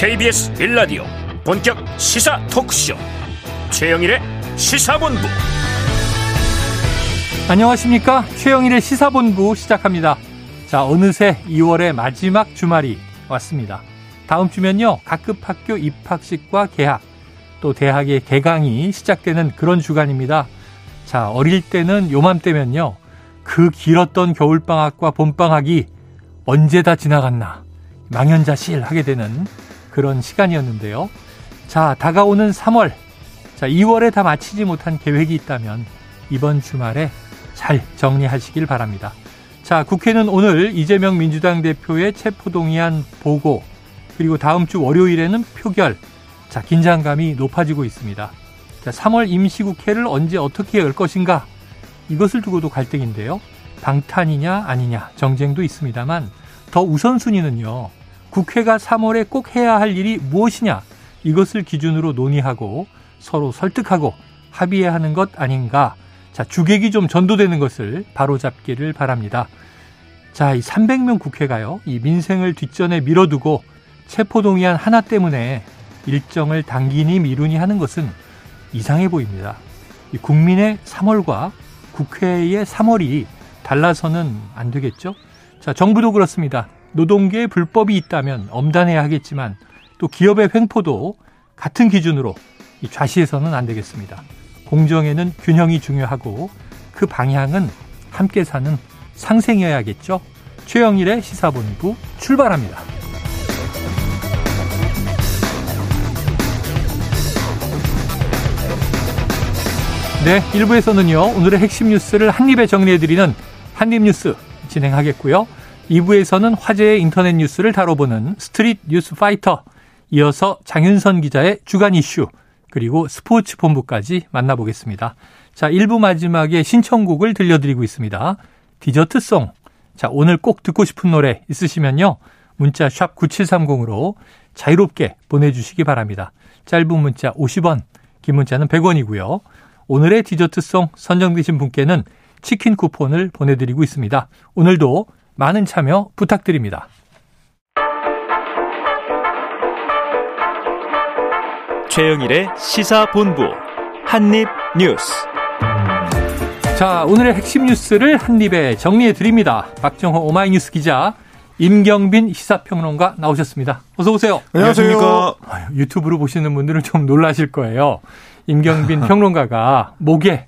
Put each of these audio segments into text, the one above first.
KBS 빌라디오 본격 시사 토크쇼. 최영일의 시사본부. 안녕하십니까? 최영일의 시사본부 시작합니다. 자 어느새 2월의 마지막 주말이 왔습니다. 다음 주면요 각급 학교 입학식과 개학 또 대학의 개강이 시작되는 그런 주간입니다. 자 어릴 때는 요맘때면요 그 길었던 겨울방학과 봄방학이 언제 다 지나갔나 망연자실 하게 되는 그런 시간이었는데요. 자, 다가오는 3월. 자, 2월에 다 마치지 못한 계획이 있다면 이번 주말에 잘 정리하시길 바랍니다. 자, 국회는 오늘 이재명 민주당 대표의 체포동의안 보고 그리고 다음 주 월요일에는 표결. 자, 긴장감이 높아지고 있습니다. 자, 3월 임시국회를 언제 어떻게 열 것인가? 이것을 두고도 갈등인데요. 방탄이냐 아니냐 정쟁도 있습니다만 더 우선순위는요. 국회가 3월에 꼭 해야 할 일이 무엇이냐 이것을 기준으로 논의하고 서로 설득하고 합의해야 하는 것 아닌가. 자, 주객이 좀 전도되는 것을 바로잡기를 바랍니다. 자, 이 300명 국회가요. 이 민생을 뒷전에 밀어두고 체포동의안 하나 때문에 일정을 당기니 미루니 하는 것은 이상해 보입니다. 이 국민의 3월과 국회의 3월이 달라서는 안 되겠죠? 자, 정부도 그렇습니다. 노동계에 불법이 있다면 엄단해야 하겠지만 또 기업의 횡포도 같은 기준으로 좌시해서는 안 되겠습니다. 공정에는 균형이 중요하고 그 방향은 함께 사는 상생이어야겠죠. 최영일의 시사본부 출발합니다. 네, 1부에서는요, 오늘의 핵심 뉴스를 한입에 정리해드리는 한입뉴스 진행하겠고요. 2부에서는 화제의 인터넷 뉴스를 다뤄보는 스트릿 뉴스 파이터, 이어서 장윤선 기자의 주간 이슈, 그리고 스포츠 본부까지 만나보겠습니다. 자, 1부 마지막에 신청곡을 들려드리고 있습니다. 디저트송. 자, 오늘 꼭 듣고 싶은 노래 있으시면요. 문자 샵 9730으로 자유롭게 보내주시기 바랍니다. 짧은 문자 50원, 긴 문자는 100원이고요. 오늘의 디저트송 선정되신 분께는 치킨 쿠폰을 보내드리고 있습니다. 오늘도 많은 참여 부탁드립니다. 최영일의 시사본부 한입뉴스. 자, 오늘의 핵심 뉴스를 한입에 정리해 드립니다. 박정호 오마이뉴스 기자, 임경빈 시사평론가 나오셨습니다. 어서 오세요. 안녕하세요. 아유, 유튜브로 보시는 분들은 좀 놀라실 거예요. 임경빈 평론가가 목에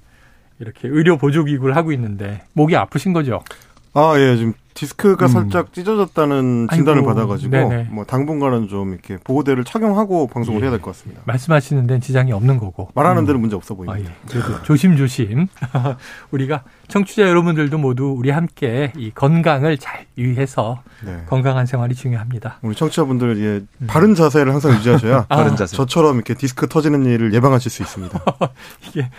이렇게 의료 보조기구를 하고 있는데 목이 아프신 거죠? 아, 예, 지금 디스크가 음. 살짝 찢어졌다는 진단을 아이고, 받아가지고 네네. 뭐 당분간은 좀 이렇게 보호대를 착용하고 방송을 예. 해야 될 것 같습니다. 말씀하시는 데는 지장이 없는 거고 말하는 음. 데는 문제 없어 보입니다. 아, 예. 그래도 조심조심 우리가 청취자 여러분들도 모두 우리 함께 이 건강을 잘 유의해서 네. 건강한 생활이 중요합니다. 우리 청취자분들 예 음. 바른 자세를 항상 유지하셔야 아. 바른 자세. 저처럼 이렇게 디스크 터지는 일을 예방하실 수 있습니다. 이게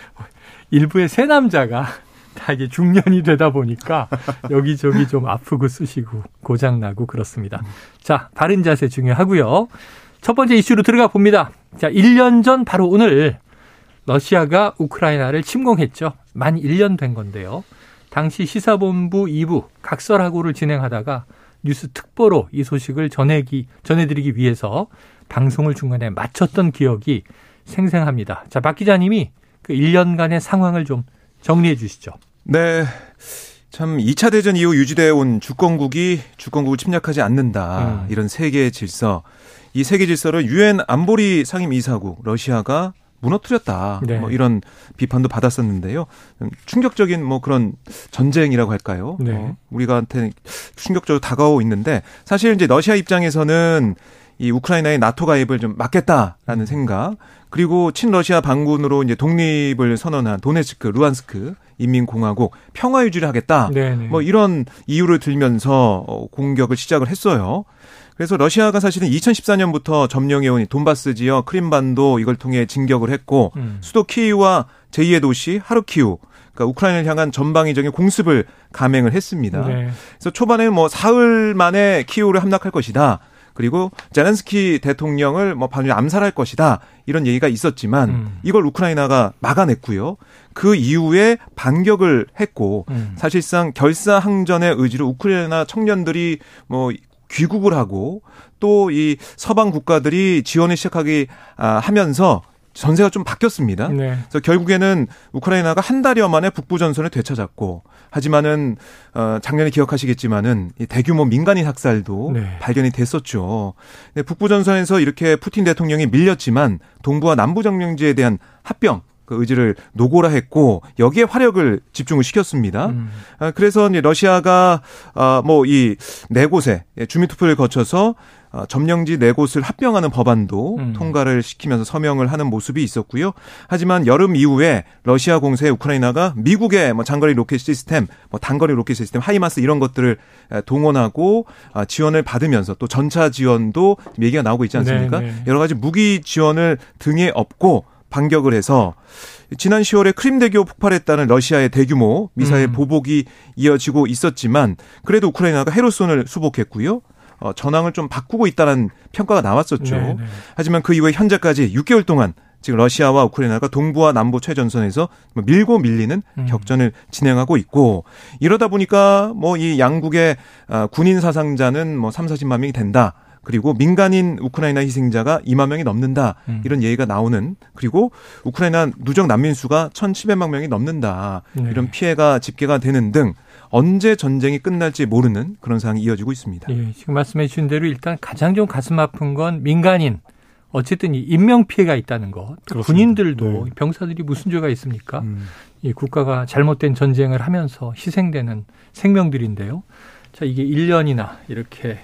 일부의 새 남자가 다 이게 중년이 되다 보니까 여기저기 좀 아프고 쓰시고 고장나고 그렇습니다. 자, 바른 자세 중요하고요. 첫 번째 이슈로 들어가 봅니다. 자, 1년 전 바로 오늘 러시아가 우크라이나를 침공했죠. 만 1년 된 건데요. 당시 시사본부 2부 각설하고를 진행하다가 뉴스 특보로 이 소식을 전해기, 전해드리기 위해서 방송을 중간에 마쳤던 기억이 생생합니다. 자, 박 기자님이 그 1년간의 상황을 좀 정리해 주시죠. 네. 참 2차 대전 이후 유지되어 온 주권국이 주권국을 침략하지 않는다. 음. 이런 세계 질서. 이 세계 질서를 유엔 안보리 상임 이사국 러시아가 무너뜨렸다. 네. 뭐 이런 비판도 받았었는데요. 충격적인 뭐 그런 전쟁이라고 할까요? 네. 어, 우리가한테 충격적으로 다가오고 있는데 사실 이제 러시아 입장에서는 이 우크라이나의 나토 가입을 좀 막겠다라는 생각 그리고 친러시아 반군으로 이제 독립을 선언한 도네츠크, 루안스크 인민공화국 평화 유지를 하겠다. 네네. 뭐 이런 이유를 들면서 어, 공격을 시작을 했어요. 그래서 러시아가 사실은 2014년부터 점령해온 돈바스 지역 크림반도 이걸 통해 진격을 했고 음. 수도 키이우와 제2의 도시 하르키우 그러니까 우크라이나를 향한 전방위적인 공습을 감행을 했습니다. 네. 그래서 초반에는 뭐 사흘 만에 키이우를 함락할 것이다. 그리고 제렌스키 대통령을 뭐 반드시 암살할 것이다 이런 얘기가 있었지만 음. 이걸 우크라이나가 막아냈고요. 그 이후에 반격을 했고 음. 사실상 결사항전의 의지로 우크라이나 청년들이 뭐 귀국을 하고 또 이 서방 국가들이 지원을 시작하기 아, 하면서 전세가 좀 바뀌었습니다. 네. 그래서 결국에는 우크라이나가 한 달여 만에 북부 전선을 되찾았고 하지만은 어 작년에 기억하시겠지만은 이 대규모 민간인 학살도 네. 발견이 됐었죠. 네, 북부 전선에서 이렇게 푸틴 대통령이 밀렸지만 동부와 남부 점령지에 대한 합병 그 의지를 노고라 했고 여기에 화력을 집중을 시켰습니다. 음. 아, 그래서 러시아가 아뭐이 네 곳에 주민 투표를 거쳐서 어, 점령지 네 곳을 합병하는 법안도 음. 통과를 시키면서 서명을 하는 모습이 있었고요. 하지만 여름 이후에 러시아 공세에 우크라이나가 미국의 뭐 장거리 로켓 시스템, 뭐 단거리 로켓 시스템, 하이마스 이런 것들을 동원하고 아, 지원을 받으면서 또 전차 지원도 얘기가 나오고 있지 않습니까? 네네. 네. 여러 가지 무기 지원을 등에 업고 반격을 해서 지난 10월에 크림대교 폭발했다는 러시아의 대규모 미사일 음. 보복이 이어지고 있었지만 그래도 우크라이나가 헤르손을 수복했고요. 어, 전황을 좀 바꾸고 있다는 평가가 나왔었죠. 네네. 네. 하지만 그 이후에 현재까지 6개월 동안 지금 러시아와 우크라이나가 동부와 남부 최전선에서 밀고 밀리는 음. 격전을 진행하고 있고 이러다 보니까 뭐 이 양국의 아, 군인 사상자는 뭐 3, 40만 명이 된다. 그리고 민간인 우크라이나 희생자가 2만 명이 넘는다. 음. 이런 얘기가 나오는 그리고 우크라이나 누적 난민 수가 1,700만 명이 넘는다. 네. 이런 피해가 집계가 되는 등 언제 전쟁이 끝날지 모르는 그런 상황이 이어지고 있습니다. 예, 지금 말씀해 주신 대로 일단 가장 좀 가슴 아픈 건 민간인 어쨌든 이 인명 피해가 있다는 것. 군인들도 네. 병사들이 무슨 죄가 있습니까? 음. 이 국가가 잘못된 전쟁을 하면서 희생되는 생명들인데요. 자, 이게 1년이나 이렇게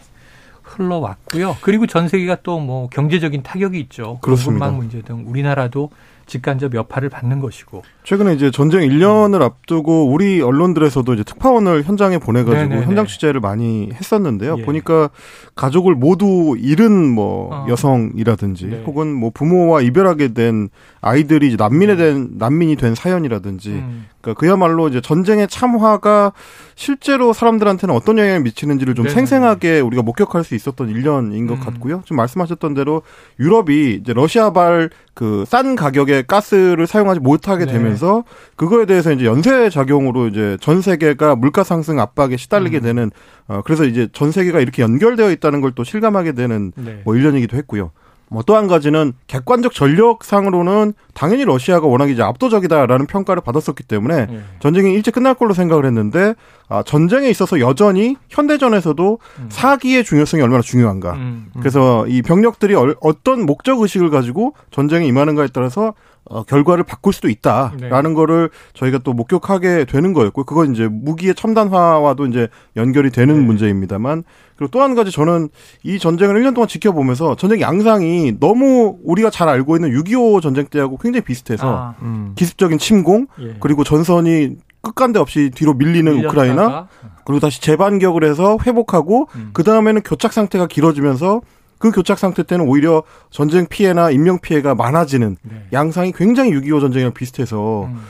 흘러왔고요. 그리고 전 세계가 또 뭐 경제적인 타격이 있죠. 그렇습니다. 문제 등 우리나라도 직간접 여파를 받는 것이고. 최근에 이제 전쟁 1년을 앞두고 우리 언론들에서도 이제 특파원을 현장에 보내가지고 네네네. 현장 취재를 많이 했었는데요. 예. 보니까 가족을 모두 잃은 뭐 어. 여성이라든지 네. 혹은 뭐 부모와 이별하게 된 아이들이 난민에 음. 된 난민이 된 사연이라든지 음. 그러니까 그야말로 이제 전쟁의 참화가 실제로 사람들한테는 어떤 영향을 미치는지를 좀 네네. 생생하게 우리가 목격할 수 있었던 1년인 것 음. 같고요. 지금 말씀하셨던 대로 유럽이 이제 러시아발 그 싼 가격의 가스를 사용하지 못하게 네. 되면서 그거에 대해서 이제 연쇄 작용으로 이제 전 세계가 물가 상승 압박에 시달리게 음. 되는 어 그래서 이제 전 세계가 이렇게 연결되어 있다는 걸 또 실감하게 되는 네. 뭐 1년이기도 했고요. 뭐 또 한 가지는 객관적 전력상으로는 당연히 러시아가 워낙 이제 압도적이다라는 평가를 받았었기 때문에 예. 전쟁이 일찍 끝날 걸로 생각을 했는데 아, 전쟁에 있어서 여전히 현대전에서도 음. 사기의 중요성이 얼마나 중요한가. 음, 음. 그래서 이 병력들이 얼, 어떤 목적 의식을 가지고 전쟁에 임하는가에 따라서 어, 결과를 바꿀 수도 있다라는 네. 거를 저희가 또 목격하게 되는 거였고 그건 이제 무기의 첨단화와도 이제 연결이 되는 네. 문제입니다만 그리고 또 한 가지 저는 이 전쟁을 1년 동안 지켜보면서 전쟁 양상이 너무 우리가 잘 알고 있는 6.25 전쟁 때하고 굉장히 비슷해서 아, 음. 기습적인 침공 예. 그리고 전선이 끝간데 없이 뒤로 밀리는 밀렸다가. 우크라이나 그리고 다시 재반격을 해서 회복하고 음. 그 다음에는 교착 상태가 길어지면서 그 교착 상태 때는 오히려 전쟁 피해나 인명 피해가 많아지는 네. 양상이 굉장히 6.25 전쟁이랑 비슷해서 음.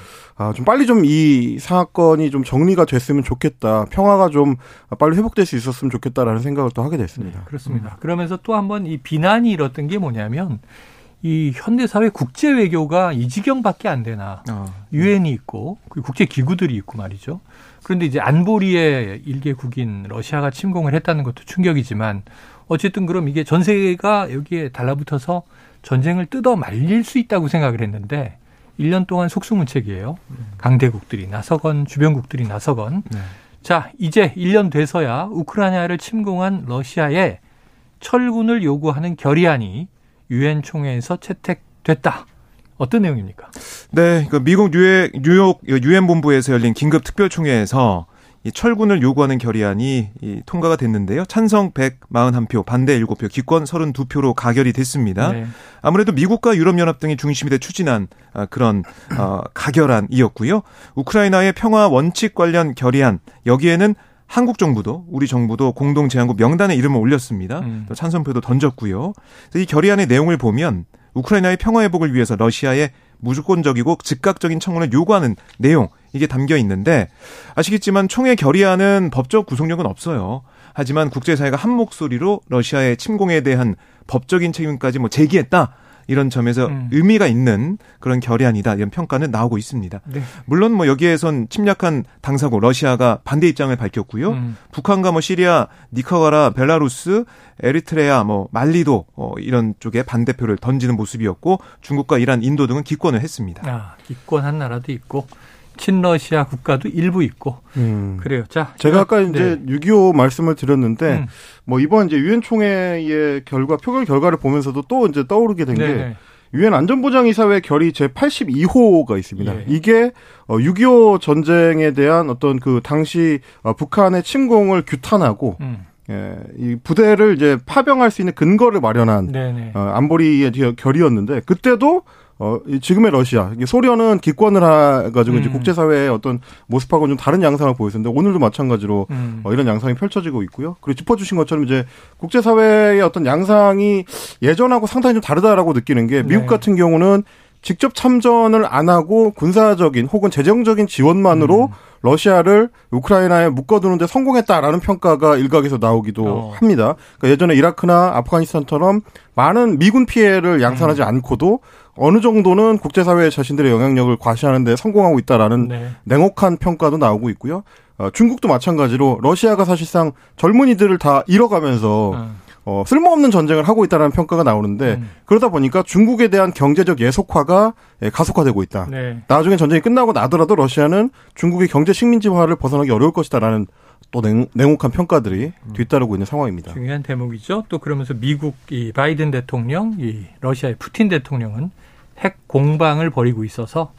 아, 좀 빨리 좀 이 사건이 좀 정리가 됐으면 좋겠다. 평화가 좀 빨리 회복될 수 있었으면 좋겠다라는 생각을 또 하게 됐습니다. 네, 그렇습니다. 음. 그러면서 또 한번 이 비난이 일었던 게 뭐냐면 이 현대사회 국제 외교가 이 지경밖에 안 되나. 아. 유엔이 있고 국제 기구들이 있고 말이죠. 그런데 이제 안보리의 일개국인 러시아가 침공을 했다는 것도 충격이지만 어쨌든 그럼 이게 전 세계가 여기에 달라붙어서 전쟁을 뜯어 말릴 수 있다고 생각을 했는데 1년 동안 속수무책이에요. 강대국들이 나서건 주변국들이 나서건. 네. 자, 이제 1년 돼서야 우크라이나를 침공한 러시아에 철군을 요구하는 결의안이 유엔 총회에서 채택됐다. 어떤 내용입니까? 네, 그 미국 뉴욕, 뉴욕 유엔 본부에서 열린 긴급 특별 총회에서 이 철군을 요구하는 결의안이 이 통과가 됐는데요. 찬성 141표, 반대 7표, 기권 32표로 가결이 됐습니다. 네. 아무래도 미국과 유럽연합 등이 중심이 돼 추진한 아, 그런 어, 가결안이었고요. 우크라이나의 평화 원칙 관련 결의안 여기에는 한국 정부도 우리 정부도 공동 제안국 명단에 이름을 올렸습니다. 음. 또 찬성표도 던졌고요. 이 결의안의 내용을 보면 우크라이나의 평화 회복을 위해서 러시아의 무조건적이고 즉각적인 청원을 요구하는 내용 이게 담겨 있는데 아시겠지만 총회 결의안은 법적 구속력은 없어요. 하지만 국제사회가 한 목소리로 러시아의 침공에 대한 법적인 책임까지 뭐 제기했다. 이런 점에서 음. 의미가 있는 그런 결의안이다 이런 평가는 나오고 있습니다. 네. 물론 뭐 여기에선 침략한 당사국 러시아가 반대 입장을 밝혔고요. 음. 북한과 뭐 시리아, 니카가라, 벨라루스, 에리트레아, 뭐 말리도 어, 이런 쪽에 반대표를 던지는 모습이었고 중국과 이란, 인도 등은 기권을 했습니다. 아, 기권한 나라도 있고 친러시아 국가도 일부 있고 음. 그래요. 자, 제가 아까 이제 네. 6.25 말씀을 드렸는데 음. 뭐 이번 이제 유엔 총회의 결과 표결 결과를 보면서도 또 이제 떠오르게 된 게 유엔 안전보장이사회 결의 제 82호가 있습니다. 예. 이게 6.25 전쟁에 대한 어떤 그 당시 어, 북한의 침공을 규탄하고 음. 예, 이 부대를 이제 파병할 수 있는 근거를 마련한 어, 안보리의 결의였는데 그때도 어, 지금의 러시아, 소련은 기권을 해가지고 음. 이제 국제사회의 어떤 모습하고 좀 다른 양상을 보였었는데 오늘도 마찬가지로 음. 어, 이런 양상이 펼쳐지고 있고요. 그리고 짚어주신 것처럼 이제 국제사회의 어떤 양상이 예전하고 상당히 좀 다르다라고 느끼는 게 미국 네. 같은 경우는 직접 참전을 안 하고 군사적인 혹은 재정적인 지원만으로 음. 러시아를 우크라이나에 묶어두는데 성공했다라는 평가가 일각에서 나오기도 어. 합니다. 그러니까 예전에 이라크나 아프가니스탄처럼 많은 미군 피해를 양산하지 음. 않고도 어느 정도는 국제사회에 자신들의 영향력을 과시하는데 성공하고 있다라는 네. 냉혹한 평가도 나오고 있고요. 어, 중국도 마찬가지로 러시아가 사실상 젊은이들을 다 잃어가면서 음. 어, 쓸모없는 전쟁을 하고 있다는 평가가 나오는데 음. 그러다 보니까 중국에 대한 경제적 예속화가 예, 가속화되고 있다. 네. 나중에 전쟁이 끝나고 나더라도 러시아는 중국의 경제 식민지화를 벗어나기 어려울 것이다라는 또 냉, 혹한 평가들이 음. 뒤따르고 있는 상황입니다. 중요한 대목이죠. 또 그러면서 미국 이 바이든 대통령, 이 러시아의 푸틴 대통령은 핵 공방을 벌이고 있어서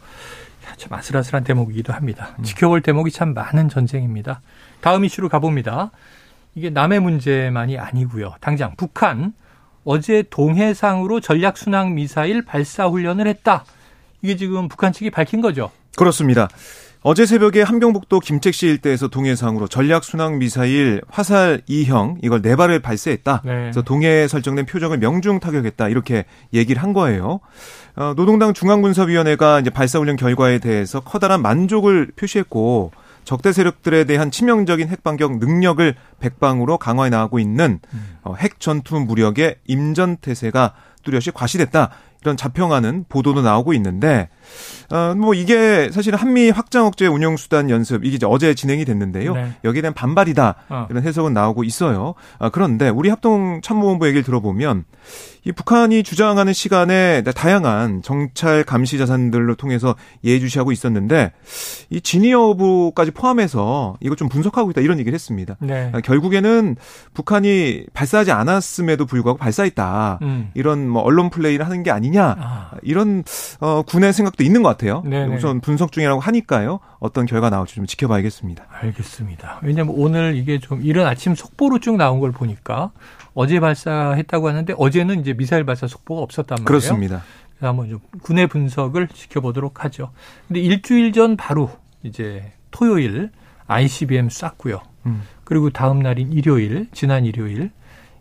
참 아슬아슬한 대목이기도 합니다. 음. 지켜볼 대목이 참 많은 전쟁입니다. 다음 이슈로 가봅니다. 이게 남의 문제만이 아니고요. 당장 북한 어제 동해상으로 전략 순항 미사일 발사 훈련을 했다. 이게 지금 북한 측이 밝힌 거죠. 그렇습니다. 어제 새벽에 함경북도 김책시 일대에서 동해상으로 전략 순항 미사일 화살 2형 이걸 네 발을 발사했다. 네. 그래서 동해에 설정된 표적을 명중 타격했다. 이렇게 얘기를 한 거예요. 어, 노동당 중앙군사위원회가 이제 발사 훈련 결과에 대해서 커다란 만족을 표시했고 적대 세력들에 대한 치명적인 핵 반격 능력을 백방으로 강화해 나가고 있는 음. 어, 핵 전투 무력의 임전 태세가 뚜렷이 과시됐다. 이런 자평하는 보도도 나오고 있는데 어, 뭐 이게 사실 한미 확장 억제 운영 수단 연습 이게 이제 어제 진행이 됐는데요. 네. 여기에 대한 반발이다 어. 이런 해석은 나오고 있어요. 아, 그런데 우리 합동 참모본부 얘기를 들어보면 이 북한이 주장하는 시간에 다양한 정찰 감시 자산들로 통해서 예의주시하고 있었는데 이 진위 여부까지 포함해서 이거 좀 분석하고 있다 이런 얘기를 했습니다. 네. 아, 결국에는 북한이 발사하지 않았음에도 불구하고 발사했다 음. 이런 뭐 언론 플레이를 하는 게 아니냐 아. 이런 어, 군의 생각도 있는 것 같아요. 네네. 우선 분석 중이라고 하니까요. 어떤 결과 나올지 좀 지켜봐야겠습니다. 알겠습니다. 왜냐하면 오늘 이게 좀 이른 아침 속보로 쭉 나온 걸 보니까 어제 발사했다고 하는데 어제는 이제 미사일 발사 속보가 없었단 말이에요. 그렇습니다. 그래서 한번 좀 군의 분석을 지켜보도록 하죠. 근데 일주일 전 바로 이제 토요일 ICBM 쐈고요. 음. 그리고 다음 날인 일요일, 지난 일요일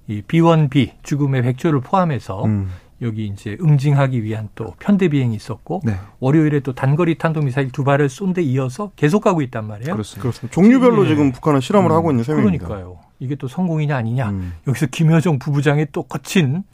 이 B1B 죽음의 백조를 포함해서 음. 여기 이제 응징하기 위한 또 편대 비행이 있었고 네. 월요일에 또 단거리 탄도 미사일 두 발을 쏜 데 이어서 계속 가고 있단 말이에요. 그렇습니다. 그렇습니다. 종류별로 네. 지금 북한은 실험을 음, 하고 있는 셈입니다. 그러니까요. 이게 또 성공이냐 아니냐. 음. 여기서 김여정 부부장의 또 거친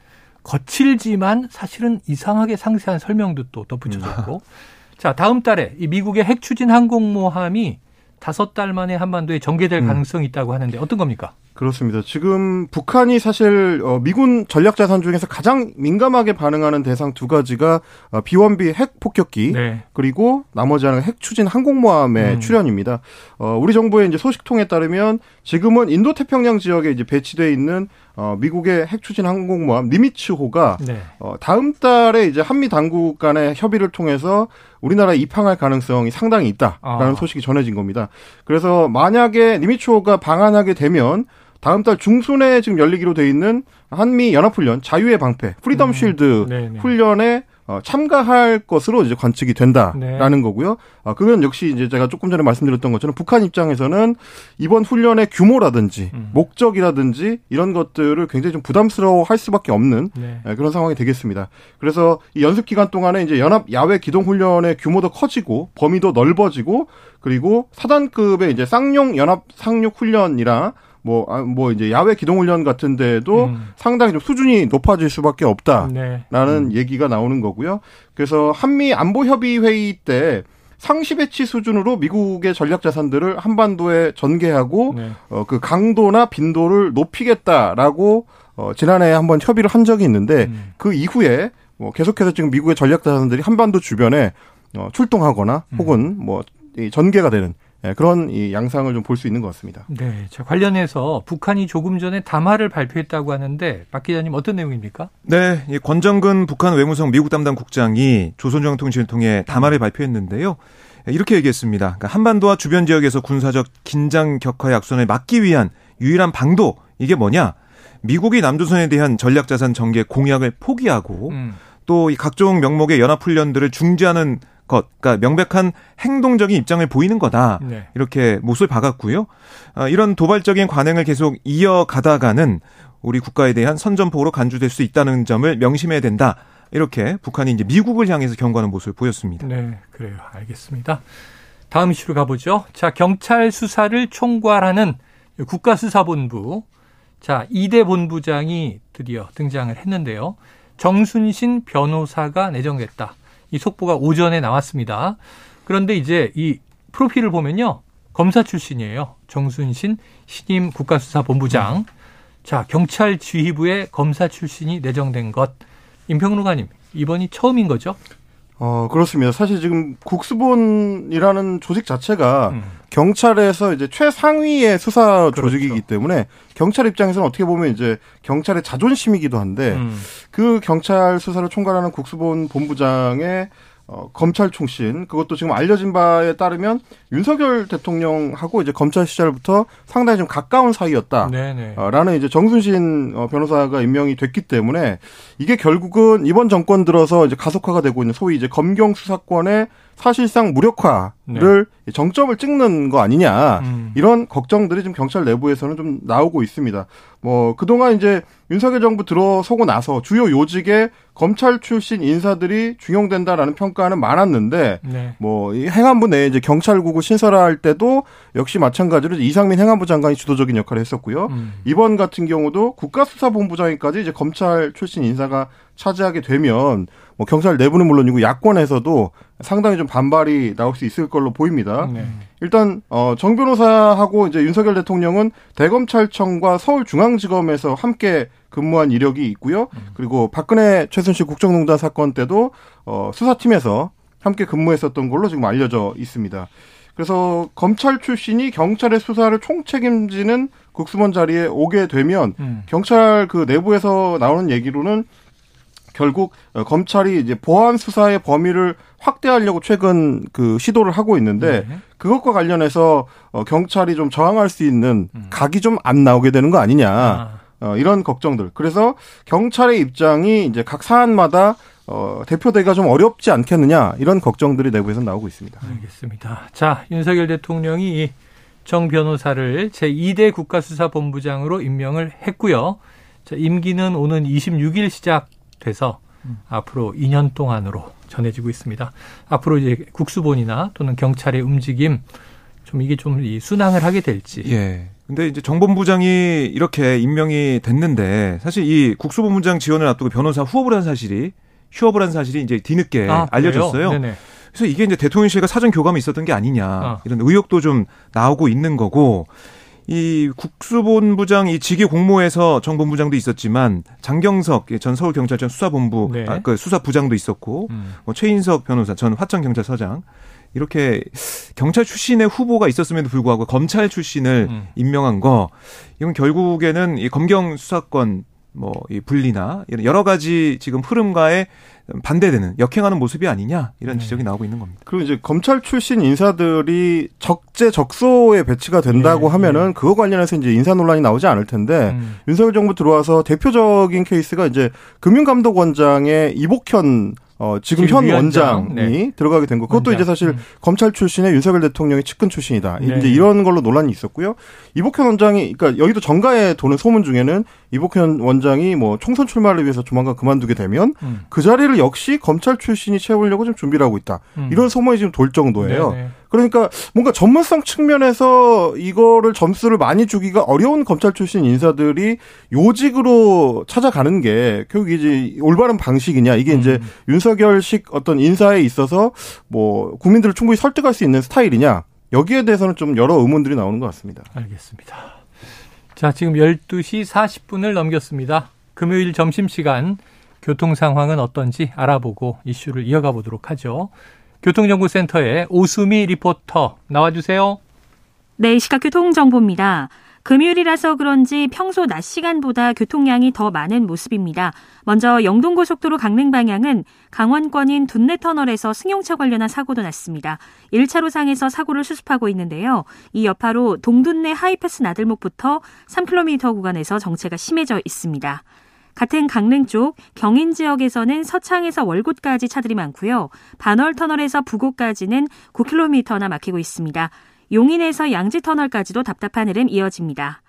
거칠지만 사실은 이상하게 상세한 설명도 또 덧붙여졌고. 음. 자, 다음 달에 이 미국의 핵 추진 항공모함이 다섯 달 만에 한반도에 전개될 음. 가능성이 있다고 하는데 어떤 겁니까? 그렇습니다. 지금 북한이 사실 어, 미군 전략 자산 중에서 가장 민감하게 반응하는 대상 두 가지가 어, B1B 핵 폭격기 네. 그리고 나머지 하나가 핵 추진 항공모함의 음. 출현입니다. 어, 우리 정부의 이제 소식통에 따르면 지금은 인도 태평양 지역에 이제 배치돼 있는 어, 미국의 핵 추진 항공모함 니미츠호가 네. 어, 다음 달에 이제 한미 당국 간의 협의를 통해서 우리나라에 입항할 가능성이 상당히 있다라는 아. 소식이 전해진 겁니다. 그래서 만약에 니미츠호가 방한하게 되면 다음 달 중순에 지금 열리기로 돼 있는 한미 연합훈련 자유의 방패 Freedom 음. Shield 음. 훈련에 어, 참가할 것으로 이제 관측이 된다라는 네. 거고요. 아, 그건 역시 이제 제가 조금 전에 말씀드렸던 것처럼 북한 입장에서는 이번 훈련의 규모라든지 음. 목적이라든지 이런 것들을 굉장히 좀 부담스러워 할 수밖에 없는 네. 예, 그런 상황이 되겠습니다. 그래서 이 연습 기간 동안에 이제 연합 야외 기동 훈련의 규모도 커지고 범위도 넓어지고 그리고 사단급의 이제 쌍용 연합 상륙 훈련이랑 뭐, 아, 뭐 이제 야외 기동훈련 같은 데도 음. 상당히 좀 수준이 높아질 수밖에 없다라는 네. 음. 얘기가 나오는 거고요. 그래서 한미 안보협의 회의 때 상시 배치 수준으로 미국의 전략 자산들을 한반도에 전개하고 네. 어, 그 강도나 빈도를 높이겠다라고 어, 지난해 한번 협의를 한 적이 있는데 음. 그 이후에 뭐 계속해서 지금 미국의 전략 자산들이 한반도 주변에 어, 출동하거나 음. 혹은 뭐 전개가 되는 예, 그런 이 양상을 좀 볼 수 있는 것 같습니다. 네. 자, 관련해서 북한이 조금 전에 담화를 발표했다고 하는데 박 기자님 어떤 내용입니까? 네. 이 권정근 북한 외무성 미국 담당 국장이 조선중앙통신을 통해 담화를 발표했는데요. 이렇게 얘기했습니다. 그러니까 한반도와 주변 지역에서 군사적 긴장 격화 약손을 막기 위한 유일한 방도 이게 뭐냐? 미국이 남조선에 대한 전략자산 전개 공약을 포기하고 음. 또 각종 명목의 연합훈련들을 중지하는 것, 그러니까 명백한 행동적인 입장을 보이는 거다. 네. 이렇게 못을 박았고요. 아, 이런 도발적인 관행을 계속 이어가다가는 우리 국가에 대한 선전포로 간주될 수 있다는 점을 명심해야 된다. 이렇게 북한이 이제 미국을 향해서 경고하는 모습을 보였습니다. 네, 그래요. 알겠습니다. 다음 이슈로 가보죠. 자, 경찰 수사를 총괄하는 국가수사본부. 자, 이대 본부장이 드디어 등장을 했는데요. 정순신 변호사가 내정됐다. 이 속보가 오전에 나왔습니다. 그런데 이제 이 프로필을 보면요. 검사 출신이에요. 정순신 신임 국가수사본부장. 음. 자, 경찰 지휘부에 검사 출신이 내정된 것. 임평루가님, 이번이 처음인 거죠? 어, 그렇습니다. 사실 지금 국수본이라는 조직 자체가 음. 경찰에서 이제 최상위의 수사 그렇죠. 조직이기 때문에 경찰 입장에서는 어떻게 보면 이제 경찰의 자존심이기도 한데 음. 그 경찰 수사를 총괄하는 국수본 본부장의 어, 검찰 총신. 그것도 지금 알려진 바에 따르면 윤석열 대통령하고 이제 검찰 시절부터 상당히 좀 가까운 사이였다라는 어, 이제 정순신 어, 변호사가 임명이 됐기 때문에 이게 결국은 이번 정권 들어서 이제 가속화가 되고 있는 소위 이제 검경 수사권의 사실상 무력화를 네. 정점을 찍는 거 아니냐 음. 이런 걱정들이 지금 경찰 내부에서는 좀 나오고 있습니다. 뭐 그동안 이제 윤석열 정부 들어서고 나서 주요 요직에 검찰 출신 인사들이 중용된다라는 평가는 많았는데 네. 뭐 행안부 내에 이제 경찰국을 신설할 때도 역시 마찬가지로 이상민 행안부 장관이 주도적인 역할을 했었고요. 음. 이번 같은 경우도 국가수사본부장까지 이제 검찰 출신 인사가 차지하게 되면 뭐 경찰 내부는 물론이고 야권에서도 상당히 좀 반발이 나올 수 있을 걸로 보입니다. 네. 일단 어정 변호사하고 이제 윤석열 대통령은 대검찰청과 서울중앙지검에서 함께 근무한 이력이 있고요. 음. 그리고 박근혜 최순실 국정농단 사건 때도 어 수사팀에서 함께 근무했었던 걸로 지금 알려져 있습니다. 그래서 검찰 출신이 경찰의 수사를 총책임지는 국수본 자리에 오게 되면 음. 경찰 그 내부에서 나오는 얘기로는 결국 어, 검찰이 이제 보안 수사의 범위를 확대하려고 최근 그 시도를 하고 있는데 네. 그것과 관련해서 어, 경찰이 좀 저항할 수 있는 음. 각이 좀 안 나오게 되는 거 아니냐 아. 어, 이런 걱정들. 그래서 경찰의 입장이 이제 각 사안마다 어, 대표되기가 좀 어렵지 않겠느냐 이런 걱정들이 내부에서 나오고 있습니다. 알겠습니다. 자 윤석열 대통령이 정 변호사를 제 2대 국가수사본부장으로 임명을 했고요. 자, 임기는 오는 26일 시작 돼서 음. 앞으로 2년 동안으로 전해지고 있습니다. 앞으로 이제 국수본이나 또는 경찰의 움직임 좀 이게 좀 순항을 하게 될지. 예. 근데 이제 정본부장이 이렇게 임명이 됐는데 사실 이 국수본부장 지원을 앞두고 변호사 후업을 한 사실이 휴업을 한 사실이 이제 뒤늦게 아, 알려졌어요. 네네. 그래서 이게 이제 대통령실과 사전 교감이 있었던 게 아니냐 아. 이런 의혹도 좀 나오고 있는 거고 이 국수본부장 이 직위 공모에서 정 본부장도 있었지만 장경석 전 서울경찰청 수사본부 네. 아, 그 수사부장도 있었고 음. 뭐 최인석 변호사 전 화천경찰서장 이렇게 경찰 출신의 후보가 있었음에도 불구하고 검찰 출신을 음. 임명한 거 이건 결국에는 이 검경 수사권 뭐 이 분리나 이런 여러 가지 지금 흐름과의 반대되는 역행하는 모습이 아니냐 이런 네. 지적이 네. 나오고 있는 겁니다. 그리고 이제 검찰 출신 인사들이 적재적소에 배치가 된다고 네. 하면은 네. 그거 관련해서 이제 인사 논란이 나오지 않을 텐데 음. 윤석열 정부 들어와서 대표적인 케이스가 이제 금융감독원장의 이복현 어, 지금, 지금 현 위원장. 원장이 네. 들어가게 된 거. 그것도 원장. 이제 사실 음. 검찰 출신의 윤석열 대통령의 측근 출신이다. 네. 이제 이런 걸로 논란이 있었고요. 이복현 원장이, 그러니까 여기도 정가에 도는 소문 중에는 이복현 원장이 뭐 총선 출마를 위해서 조만간 그만두게 되면 음. 그 자리를 역시 검찰 출신이 채우려고 좀 준비를 하고 있다. 음. 이런 소문이 지금 돌 정도예요. 네네. 네. 그러니까 뭔가 전문성 측면에서 이거를 점수를 많이 주기가 어려운 검찰 출신 인사들이 요직으로 찾아가는 게 결국 이제 올바른 방식이냐 이게 음. 이제 윤석열식 어떤 인사에 있어서 뭐 국민들을 충분히 설득할 수 있는 스타일이냐 여기에 대해서는 좀 여러 의문들이 나오는 것 같습니다. 알겠습니다. 자, 지금 12시 40분을 넘겼습니다. 금요일 점심시간 교통 상황은 어떤지 알아보고 이슈를 이어가 보도록 하죠. 교통정보센터의 오수미 리포터 나와주세요. 네, 시각 교통정보입니다. 금요일이라서 그런지 평소 낮 시간보다 교통량이 더 많은 모습입니다. 먼저 영동고속도로 강릉 방향은 강원권인 둔내터널에서 승용차 관련한 사고도 났습니다. 1차로 상에서 사고를 수습하고 있는데요. 이 여파로 동둔내 하이패스 나들목부터 3km 구간에서 정체가 심해져 있습니다. 같은 강릉 쪽 경인 지역에서는 서창에서 월곶까지 차들이 많고요. 반월터널에서 부곡까지는 9km나 막히고 있습니다. 용인에서 양지터널까지도 답답한 흐름 이어집니다.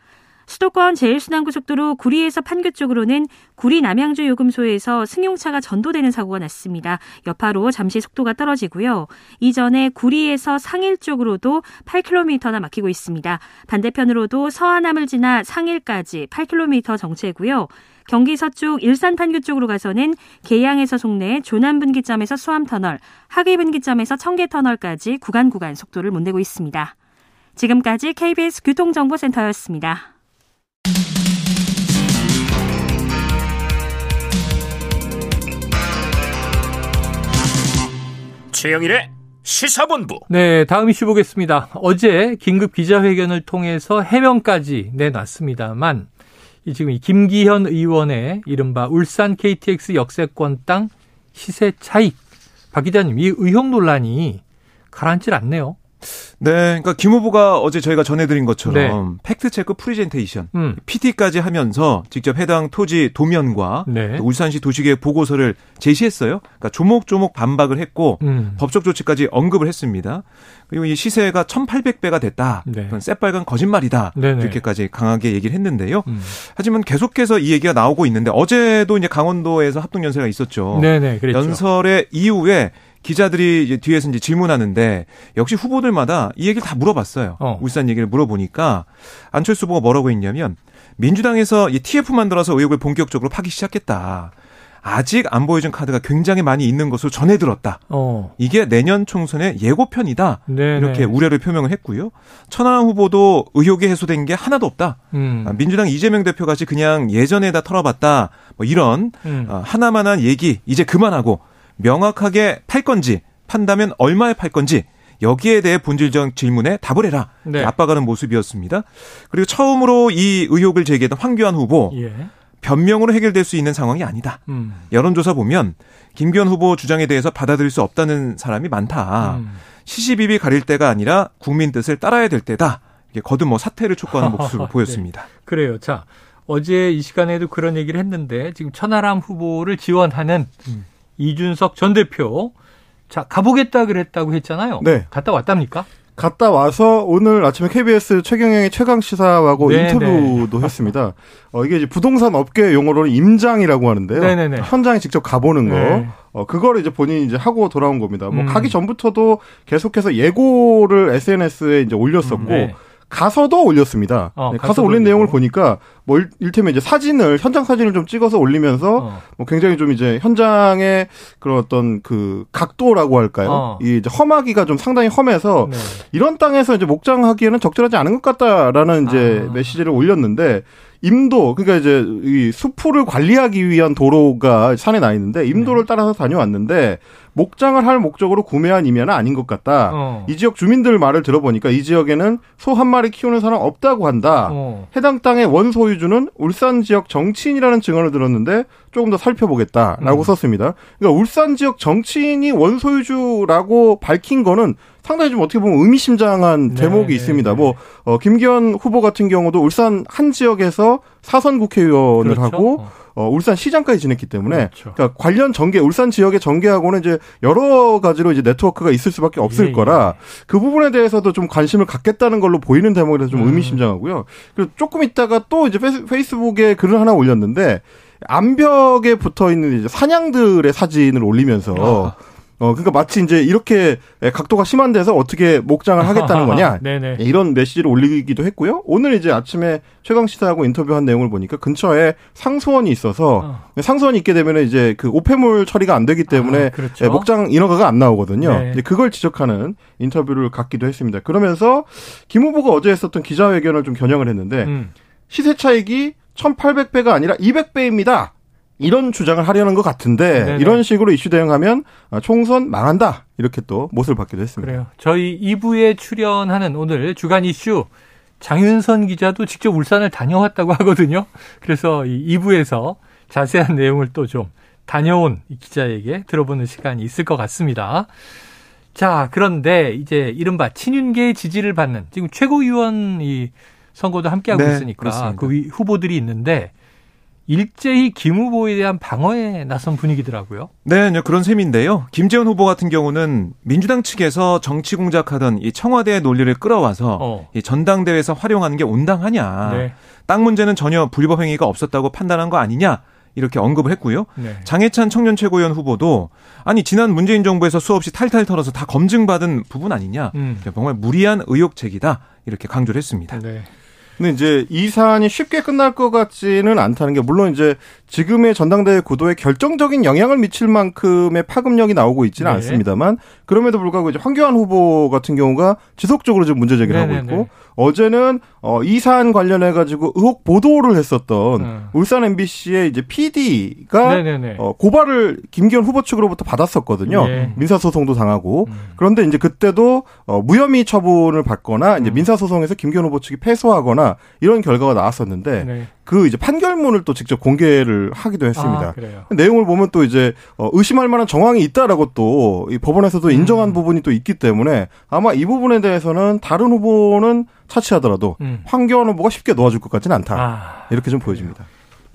수도권 제일순환고속도로 구리에서 판교 쪽으로는 구리 남양주 요금소에서 승용차가 전도되는 사고가 났습니다. 여파로 잠시 속도가 떨어지고요. 이전에 구리에서 상일 쪽으로도 8km나 막히고 있습니다. 반대편으로도 서하남을 지나 상일까지 8km 정체고요. 경기 서쪽 일산 판교 쪽으로 가서는 계양에서 송내, 조남 분기점에서 수암 터널, 하계 분기점에서 청계 터널까지 구간 구간 속도를 못 내고 있습니다. 지금까지 KBS 교통정보센터였습니다. 최영일의 시사본부. 네, 다음 이슈 보겠습니다. 어제 긴급 기자회견을 통해서 해명까지 내놨습니다만 이 지금 이 김기현 의원의 이른바 울산 KTX 역세권 땅 시세 차익. 박 기자님, 이 의혹 논란이 가라앉질 않네요. 네, 그러니까 김 후보가 어제 저희가 전해드린 것처럼 네. fact check 프리젠테이션, 음. PT까지 하면서 직접 해당 토지 도면과 네. 울산시 도시계획 보고서를 제시했어요. 그러니까 조목조목 반박을 했고 음. 법적 조치까지 언급을 했습니다. 그리고 이 시세가 1,800배가 됐다. 네. 그건 새빨간 거짓말이다. 네네. 이렇게까지 강하게 얘기를 했는데요. 음. 하지만 계속해서 이 얘기가 나오고 있는데 어제도 이제 강원도에서 합동 연설가 있었죠. 네네, 그랬죠. 연설의 이후에 기자들이 이제 뒤에서 이제 질문하는데 역시 후보들마다 이 얘기를 다 물어봤어요. 어. 울산 얘기를 물어보니까 안철수 후보가 뭐라고 했냐면 민주당에서 이 TF 만들어서 의혹을 본격적으로 파기 시작했다. 아직 안 보여준 카드가 굉장히 많이 있는 것으로 전해 들었다. 어. 이게 내년 총선의 예고편이다. 네네. 이렇게 우려를 표명을 했고요. 천하람 후보도 의혹이 해소된 게 하나도 없다. 음. 아, 민주당 이재명 대표 같이 그냥 예전에다 털어봤다. 뭐 이런 음. 어, 하나만한 얘기 이제 그만하고 명확하게 팔 건지 판다면 얼마에 팔 건지 여기에 대해 본질적 질문에 답을 해라. 네. 압박하는 모습이었습니다. 그리고 처음으로 이 의혹을 제기했던 황교안 후보 예. 변명으로 해결될 수 있는 상황이 아니다. 음. 여론조사 보면 김기현 후보 주장에 대해서 받아들일 수 없다는 사람이 많다. 음. 시시비비 가릴 때가 아니라 국민 뜻을 따라야 될 때다. 이게 거듭 뭐 사퇴를 촉구하는 모습을 네. 보였습니다. 네. 그래요. 자 어제 이 시간에도 그런 얘기를 했는데 지금 천하람 후보를 지원하는 음. 이준석 전 대표 자 가보겠다 그랬다고 했잖아요. 네. 갔다 왔답니까? 갔다 와서 오늘 아침에 KBS 최경영의 최강 시사하고 네, 인터뷰도 네. 했습니다. 어, 이게 이제 부동산 업계 용어로는 임장이라고 하는데요. 네네네. 네, 네. 현장에 직접 가보는 거. 네. 어, 그거를 이제 본인이 이제 하고 돌아온 겁니다. 뭐 음. 가기 전부터도 계속해서 예고를 SNS에 이제 올렸었고 음, 네. 가서도 올렸습니다. 어, 네, 가서 올린 내용을 보니까 뭐 일, 테면 이제 사진을 현장 사진을 좀 찍어서 올리면서 어. 뭐 굉장히 좀 이제 현장의 그런 어떤 그 각도라고 할까요? 어. 이 이제 험하기가 좀 상당히 험해서 네. 이런 땅에서 이제 목장하기에는 적절하지 않은 것 같다라는 이제 아. 메시지를 올렸는데 임도 그러니까 이제 이 수풀을 관리하기 위한 도로가 산에 나 있는데 임도를 네. 따라서 다녀왔는데 목장을 할 목적으로 구매한 임야는 아닌 것 같다. 어. 이 지역 주민들 말을 들어보니까 이 지역에는 소 한 마리 키우는 사람 없다고 한다. 어. 해당 땅의 원소유주는 울산 지역 정치인이라는 증언을 들었는데 조금 더 살펴보겠다라고 음. 썼습니다. 그러니까 울산 지역 정치인이 원소유주라고 밝힌 거는 상당히 좀 어떻게 보면 의미심장한 네, 대목이 네, 있습니다. 네. 뭐 어, 김기현 후보 같은 경우도 울산 한 지역에서 사선 국회의원을 그렇죠? 하고 어. 어, 울산 시장까지 지냈기 때문에 그렇죠. 그러니까 관련 전개 울산 지역의 전개하고는 이제 여러 가지로 이제 네트워크가 있을 수밖에 없을 예, 예. 거라 그 부분에 대해서도 좀 관심을 갖겠다는 걸로 보이는 대목이라서 좀 음. 의미심장하고요. 그리고 조금 있다가 또 이제 페이스북에 글을 하나 올렸는데 암벽에 붙어 있는 이제 사냥들의 사진을 올리면서 아. 어, 그러니까 마치 이제 이렇게 각도가 심한 데서 어떻게 목장을 하겠다는 거냐. 네네. 이런 메시지를 올리기도 했고요. 오늘 이제 아침에 최강 시사하고 인터뷰한 내용을 보니까 근처에 상수원이 있어서 어. 상수원이 있게 되면 이제 그 오폐물 처리가 안 되기 때문에 아, 그렇죠. 목장 인허가가 안 나오거든요. 네. 이제 그걸 지적하는 인터뷰를 갖기도 했습니다. 그러면서 김 후보가 어제 했었던 기자회견을 좀 겨냥을 했는데 음. 시세 차익이 1,800배가 아니라 200배입니다. 이런 주장을 하려는 것 같은데 네네. 이런 식으로 이슈 대응하면 총선 망한다 이렇게 또 못을 받기도 했습니다. 그래요. 저희 2부에 출연하는 오늘 주간 이슈 장윤선 기자도 직접 울산을 다녀왔다고 하거든요. 그래서 이 2부에서 자세한 내용을 또 좀 다녀온 기자에게 들어보는 시간이 있을 것 같습니다. 자, 그런데 이제 이른바 친윤계의 지지를 받는 지금 최고위원 이 선거도 함께하고 네, 있으니까 그렇습니다. 그 후보들이 있는데 일제히 김 후보에 대한 방어에 나선 분위기더라고요. 네, 네, 그런 셈인데요. 김재원 후보 같은 경우는 민주당 측에서 정치 공작하던 이 청와대의 논리를 끌어와서 어. 이 전당대회에서 활용하는 게 온당하냐. 네. 땅 문제는 전혀 불법 행위가 없었다고 판단한 거 아니냐. 이렇게 언급을 했고요. 네. 장해찬 청년 최고위원 후보도 아니 지난 문재인 정부에서 수없이 탈탈 털어서 다 검증받은 부분 아니냐. 음. 정말 무리한 의혹 제기다. 이렇게 강조를 했습니다. 네. 근데 이제 이 사안이 쉽게 끝날 것 같지는 않다는 게 물론 이제 지금의 전당대회 구도에 결정적인 영향을 미칠 만큼의 파급력이 나오고 있지는 네. 않습니다만 그럼에도 불구하고 이제 황교안 후보 같은 경우가 지속적으로 지금 문제 제기를 네네네. 하고 있고 어제는 어, 이 사안 관련해 가지고 의혹 보도를 했었던 음. 울산 MBC의 이제 PD가 어, 고발을 김기현 후보 측으로부터 받았었거든요. 예. 민사 소송도 당하고 음. 그런데 이제 그때도 어, 무혐의 처분을 받거나 이제 음. 민사 소송에서 김기현 후보 측이 패소하거나 이런 결과가 나왔었는데 네. 그 이제 판결문을 또 직접 공개를 하기도 했습니다. 아, 내용을 보면 또 이제 어, 의심할 만한 정황이 있다라고 또 이 법원에서도 인정한 음. 부분이 또 있기 때문에 아마 이 부분에 대해서는 다른 후보는 차치하더라도 음. 황교안 후보가 쉽게 놓아줄 것 같지는 않다. 아, 이렇게 좀 보여집니다.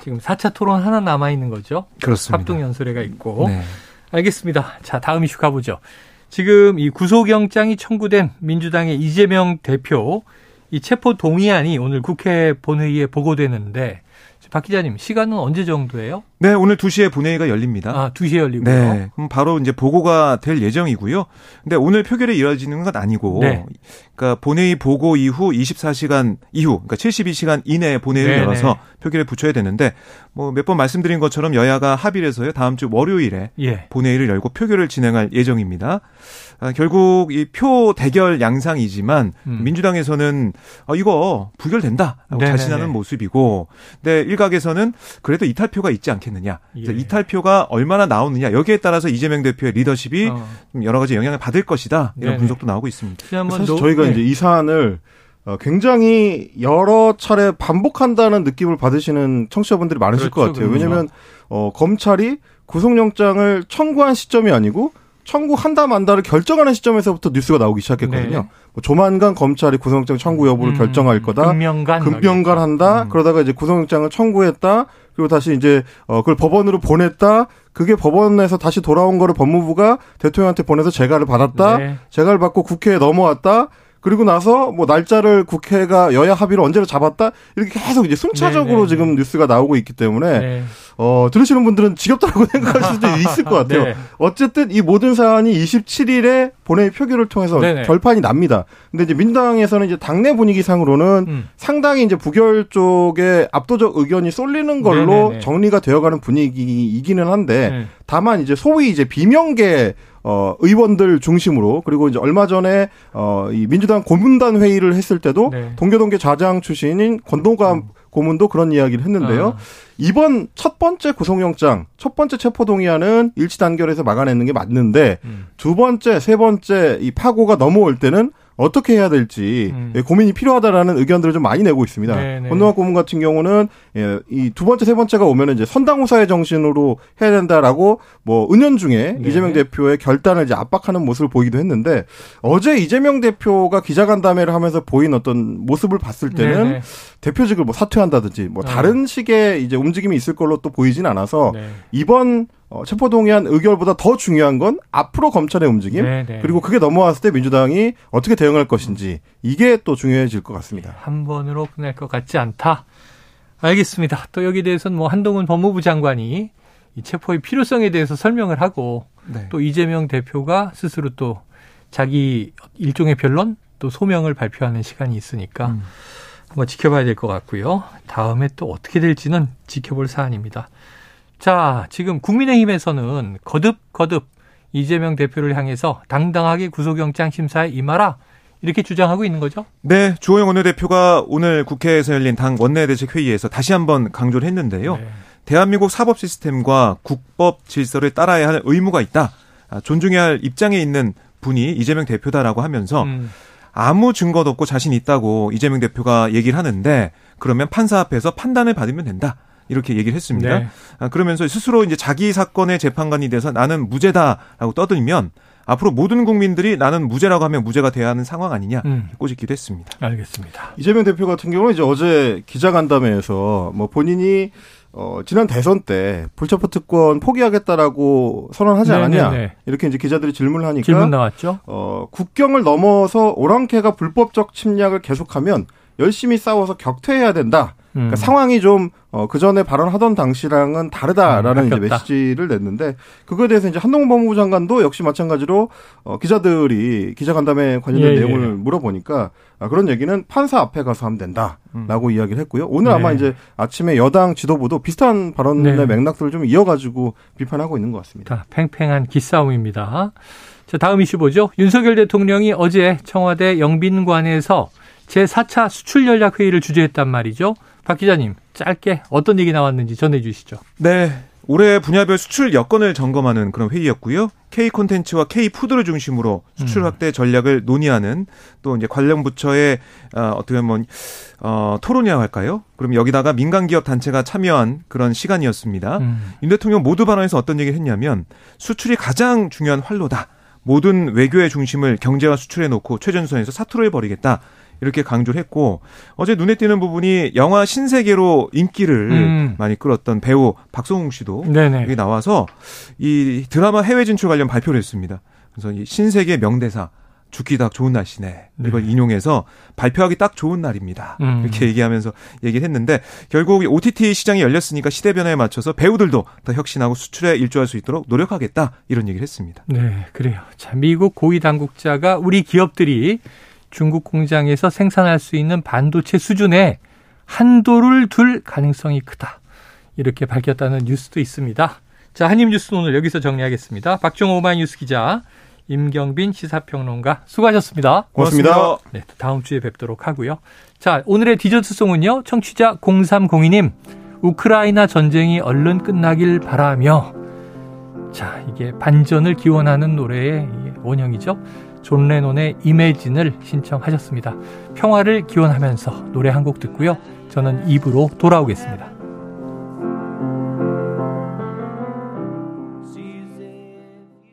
지금 4차 토론 하나 남아 있는 거죠? 그렇습니다. 합동 연설회가 있고. 네. 알겠습니다. 자, 다음 이슈 가보죠. 지금 이 구속영장이 청구된 민주당의 이재명 대표 이 체포 동의안이 오늘 국회 본회의에 보고되는데 박 기자님 시간은 언제 정도예요? 네, 오늘 2시에 본회의가 열립니다. 아, 2시에 열리고요. 네. 그럼 바로 이제 보고가 될 예정이고요. 근데 오늘 표결이 이뤄지는 건 아니고 네. 그러니까 본회의 보고 이후 24시간 이후 그러니까 72시간 이내에 본회의를 네네. 열어서 표결에 붙여야 되는데 뭐 몇 번 말씀드린 것처럼 여야가 합의를 해서요. 다음 주 월요일에 예. 본회의를 열고 표결을 진행할 예정입니다. 아, 결국 이 표 대결 양상이지만 음. 민주당에서는 어, 이거 부결된다라고 네네네. 자신하는 모습이고, 근데 일각에서는 그래도 이탈표가 있지 않겠느냐. 예. 이탈표가 얼마나 나오느냐 여기에 따라서 이재명 대표의 리더십이 어. 여러 가지 영향을 받을 것이다 이런 네네. 분석도 나오고 있습니다. 사실 저희가 네. 이제 이 사안을 어, 굉장히 여러 차례 반복한다는 느낌을 받으시는 청취자분들이 많으실 그렇죠, 것 같아요. 왜냐하면 어, 검찰이 구속영장을 청구한 시점이 아니고 청구한다 만다를 결정하는 시점에서부터 뉴스가 나오기 시작했거든요. 네. 뭐 조만간 검찰이 구속영장 청구 여부를 음, 결정할 거다. 금명간 금명간 한다. 음. 그러다가 이제 구속영장을 청구했다. 그리고 다시 이제 어 그걸 법원으로 보냈다. 그게 법원에서 다시 돌아온 거를 법무부가 대통령한테 보내서 재가를 받았다. 네. 재가를 받고 국회에 넘어왔다. 그리고 나서 뭐 날짜를 국회가 여야 합의를 언제로 잡았다 이렇게 계속 이제 순차적으로 네네. 네, 지금 네. 뉴스가 나오고 있기 때문에 네. 어 들으시는 분들은 지겹다고 생각할 수도 있을 것 같아요. 네. 어쨌든 이 모든 사안이 27일에 본회의 표결을 통해서 네네. 결판이 납니다. 근데 이제 민당에서는 이제 당내 분위기상으로는 음. 상당히 이제 부결 쪽에 압도적 의견이 쏠리는 걸로 네네네. 정리가 되어가는 분위기이기는 한데 네. 다만 이제 소위 이제 비명계 어, 의원들 중심으로 그리고 이제 얼마 전에 어, 이 민주당 고문단 회의를 했을 때도 네. 동교동계 좌장 출신인 권동감 음. 고문도 그런 이야기를 했는데요. 아. 이번 첫 번째 구속영장, 첫 번째 체포동의안은 일치 단결해서 막아내는 게 맞는데 음. 두 번째, 세 번째 이 파고가 넘어올 때는 어떻게 해야 될지 음. 예, 고민이 필요하다라는 의견들을 좀 많이 내고 있습니다. 권동학 고문 같은 경우는 예, 이 두 번째 세 번째가 오면은 이제 선당후사의 정신으로 해야 된다라고 뭐 은연 중에 네. 이재명 대표의 결단을 이제 압박하는 모습을 보이기도 했는데 어제 이재명 대표가 기자간담회를 하면서 보인 어떤 모습을 봤을 때는 네네. 대표직을 뭐 사퇴한다든지 뭐 어. 다른 식의 이제 움직임이 있을 걸로 또 보이진 않아서 네. 이번 어, 체포동의안 의결보다 더 중요한 건 앞으로 검찰의 움직임 네네. 네. 그리고 그게 넘어왔을 때 민주당이 어떻게 대응할 것인지 이게 또 중요해질 것 같습니다. 한 번으로 끝날 것 같지 않다. 알겠습니다. 또 여기 대해서는 뭐 한동훈 법무부 장관이 이 체포의 필요성에 대해서 설명을 하고 네. 또 이재명 대표가 스스로 또 자기 일종의 변론 또 소명을 발표하는 시간이 있으니까 음. 뭔가 지켜봐야 될 것 같고요. 다음에 또 어떻게 될지는 지켜볼 사안입니다. 자, 지금 국민의힘에서는 거듭 거듭 이재명 대표를 향해서 당당하게 구속영장 심사에 임하라 이렇게 주장하고 있는 거죠? 네, 주호영 원내대표가 오늘 국회에서 열린 당 원내대책회의에서 다시 한번 강조를 했는데요. 네. 대한민국 사법 시스템과 국법 질서를 따라야 할 의무가 있다. 아, 존중해야 할 입장에 있는 분이 이재명 대표다라고 하면서 음. 아무 증거도 없고 자신 있다고 이재명 대표가 얘기를 하는데 그러면 판사 앞에서 판단을 받으면 된다. 이렇게 얘기를 했습니다. 네. 아, 그러면서 스스로 이제 자기 사건의 재판관이 돼서 나는 무죄다라고 떠들면 앞으로 모든 국민들이 나는 무죄라고 하면 무죄가 돼야 하는 상황 아니냐 음. 꼬집기도 했습니다. 알겠습니다. 이재명 대표 같은 경우는 이제 어제 기자간담회에서 뭐 본인이 어, 지난 대선 때 불체포 특권 포기하겠다라고 선언하지 네네네. 않았냐 네, 네. 이렇게 이제 기자들이 질문을 하니까 질문 나왔죠. 어, 국경을 넘어서 오랑캐가 불법적 침략을 계속하면 열심히 싸워서 격퇴해야 된다. 그러니까 음. 상황이 좀, 어, 그 전에 발언하던 당시랑은 다르다라는 음, 이제 메시지를 냈는데, 그거에 대해서 이제 한동훈 법무부 장관도 역시 마찬가지로, 어, 기자들이 기자간담회 관련된 예, 예. 내용을 예. 물어보니까, 아, 그런 얘기는 판사 앞에 가서 하면 된다 라고 음. 이야기를 했고요. 오늘 네. 아마 이제 아침에 여당 지도부도 비슷한 발언의 네. 맥락들을 좀 이어가지고 비판하고 있는 것 같습니다. 팽팽한 기싸움입니다. 자, 다음 이슈 보죠. 윤석열 대통령이 어제 청와대 영빈관에서 제4차 수출 전략 회의를 주재했단 말이죠. 박 기자님, 짧게 어떤 얘기 나왔는지 전해 주시죠. 네. 올해 분야별 수출 여건을 점검하는 그런 회의였고요. K 콘텐츠와 K 푸드를 중심으로 수출 음. 확대 전략을 논의하는 또 이제 관련 부처의 어, 어떻게 보면 어, 토론이라고 할까요? 그럼 여기다가 민간 기업 단체가 참여한 그런 시간이었습니다. 음. 윤 대통령 모두 발언에서 어떤 얘기를 했냐면 수출이 가장 중요한 활로다. 모든 외교의 중심을 경제와 수출에 놓고 최전선에서 사투를 벌이겠다. 이렇게 강조를 했고 어제 눈에 띄는 부분이 영화 신세계로 인기를 음. 많이 끌었던 배우 박성웅 씨도 네네. 여기 나와서 이 드라마 해외 진출 관련 발표를 했습니다. 그래서 이 신세계 명대사 죽기 딱 좋은 날씨네. 이걸 네. 인용해서 발표하기 딱 좋은 날입니다. 음. 이렇게 얘기하면서 얘기를 했는데 결국 OTT 시장이 열렸으니까 시대 변화에 맞춰서 배우들도 더 혁신하고 수출에 일조할 수 있도록 노력하겠다 이런 얘기를 했습니다. 네, 그래요. 자, 미국 고위 당국자가 우리 기업들이 중국 공장에서 생산할 수 있는 반도체 수준에 한도를 둘 가능성이 크다. 이렇게 밝혔다는 뉴스도 있습니다. 자, 한입 뉴스 오늘 여기서 정리하겠습니다. 박종호 오마이뉴스 기자, 임경빈 시사평론가 수고하셨습니다. 고맙습니다. 네, 다음 주에 뵙도록 하고요. 자, 오늘의 디저트송은요. 청취자 0302님. 우크라이나 전쟁이 얼른 끝나길 바라며 자, 이게 반전을 기원하는 노래의 원형이죠. 존 레논의 Imagine을 신청하셨습니다. 평화를 기원하면서 노래 한 곡 듣고요. 저는 입으로 돌아오겠습니다.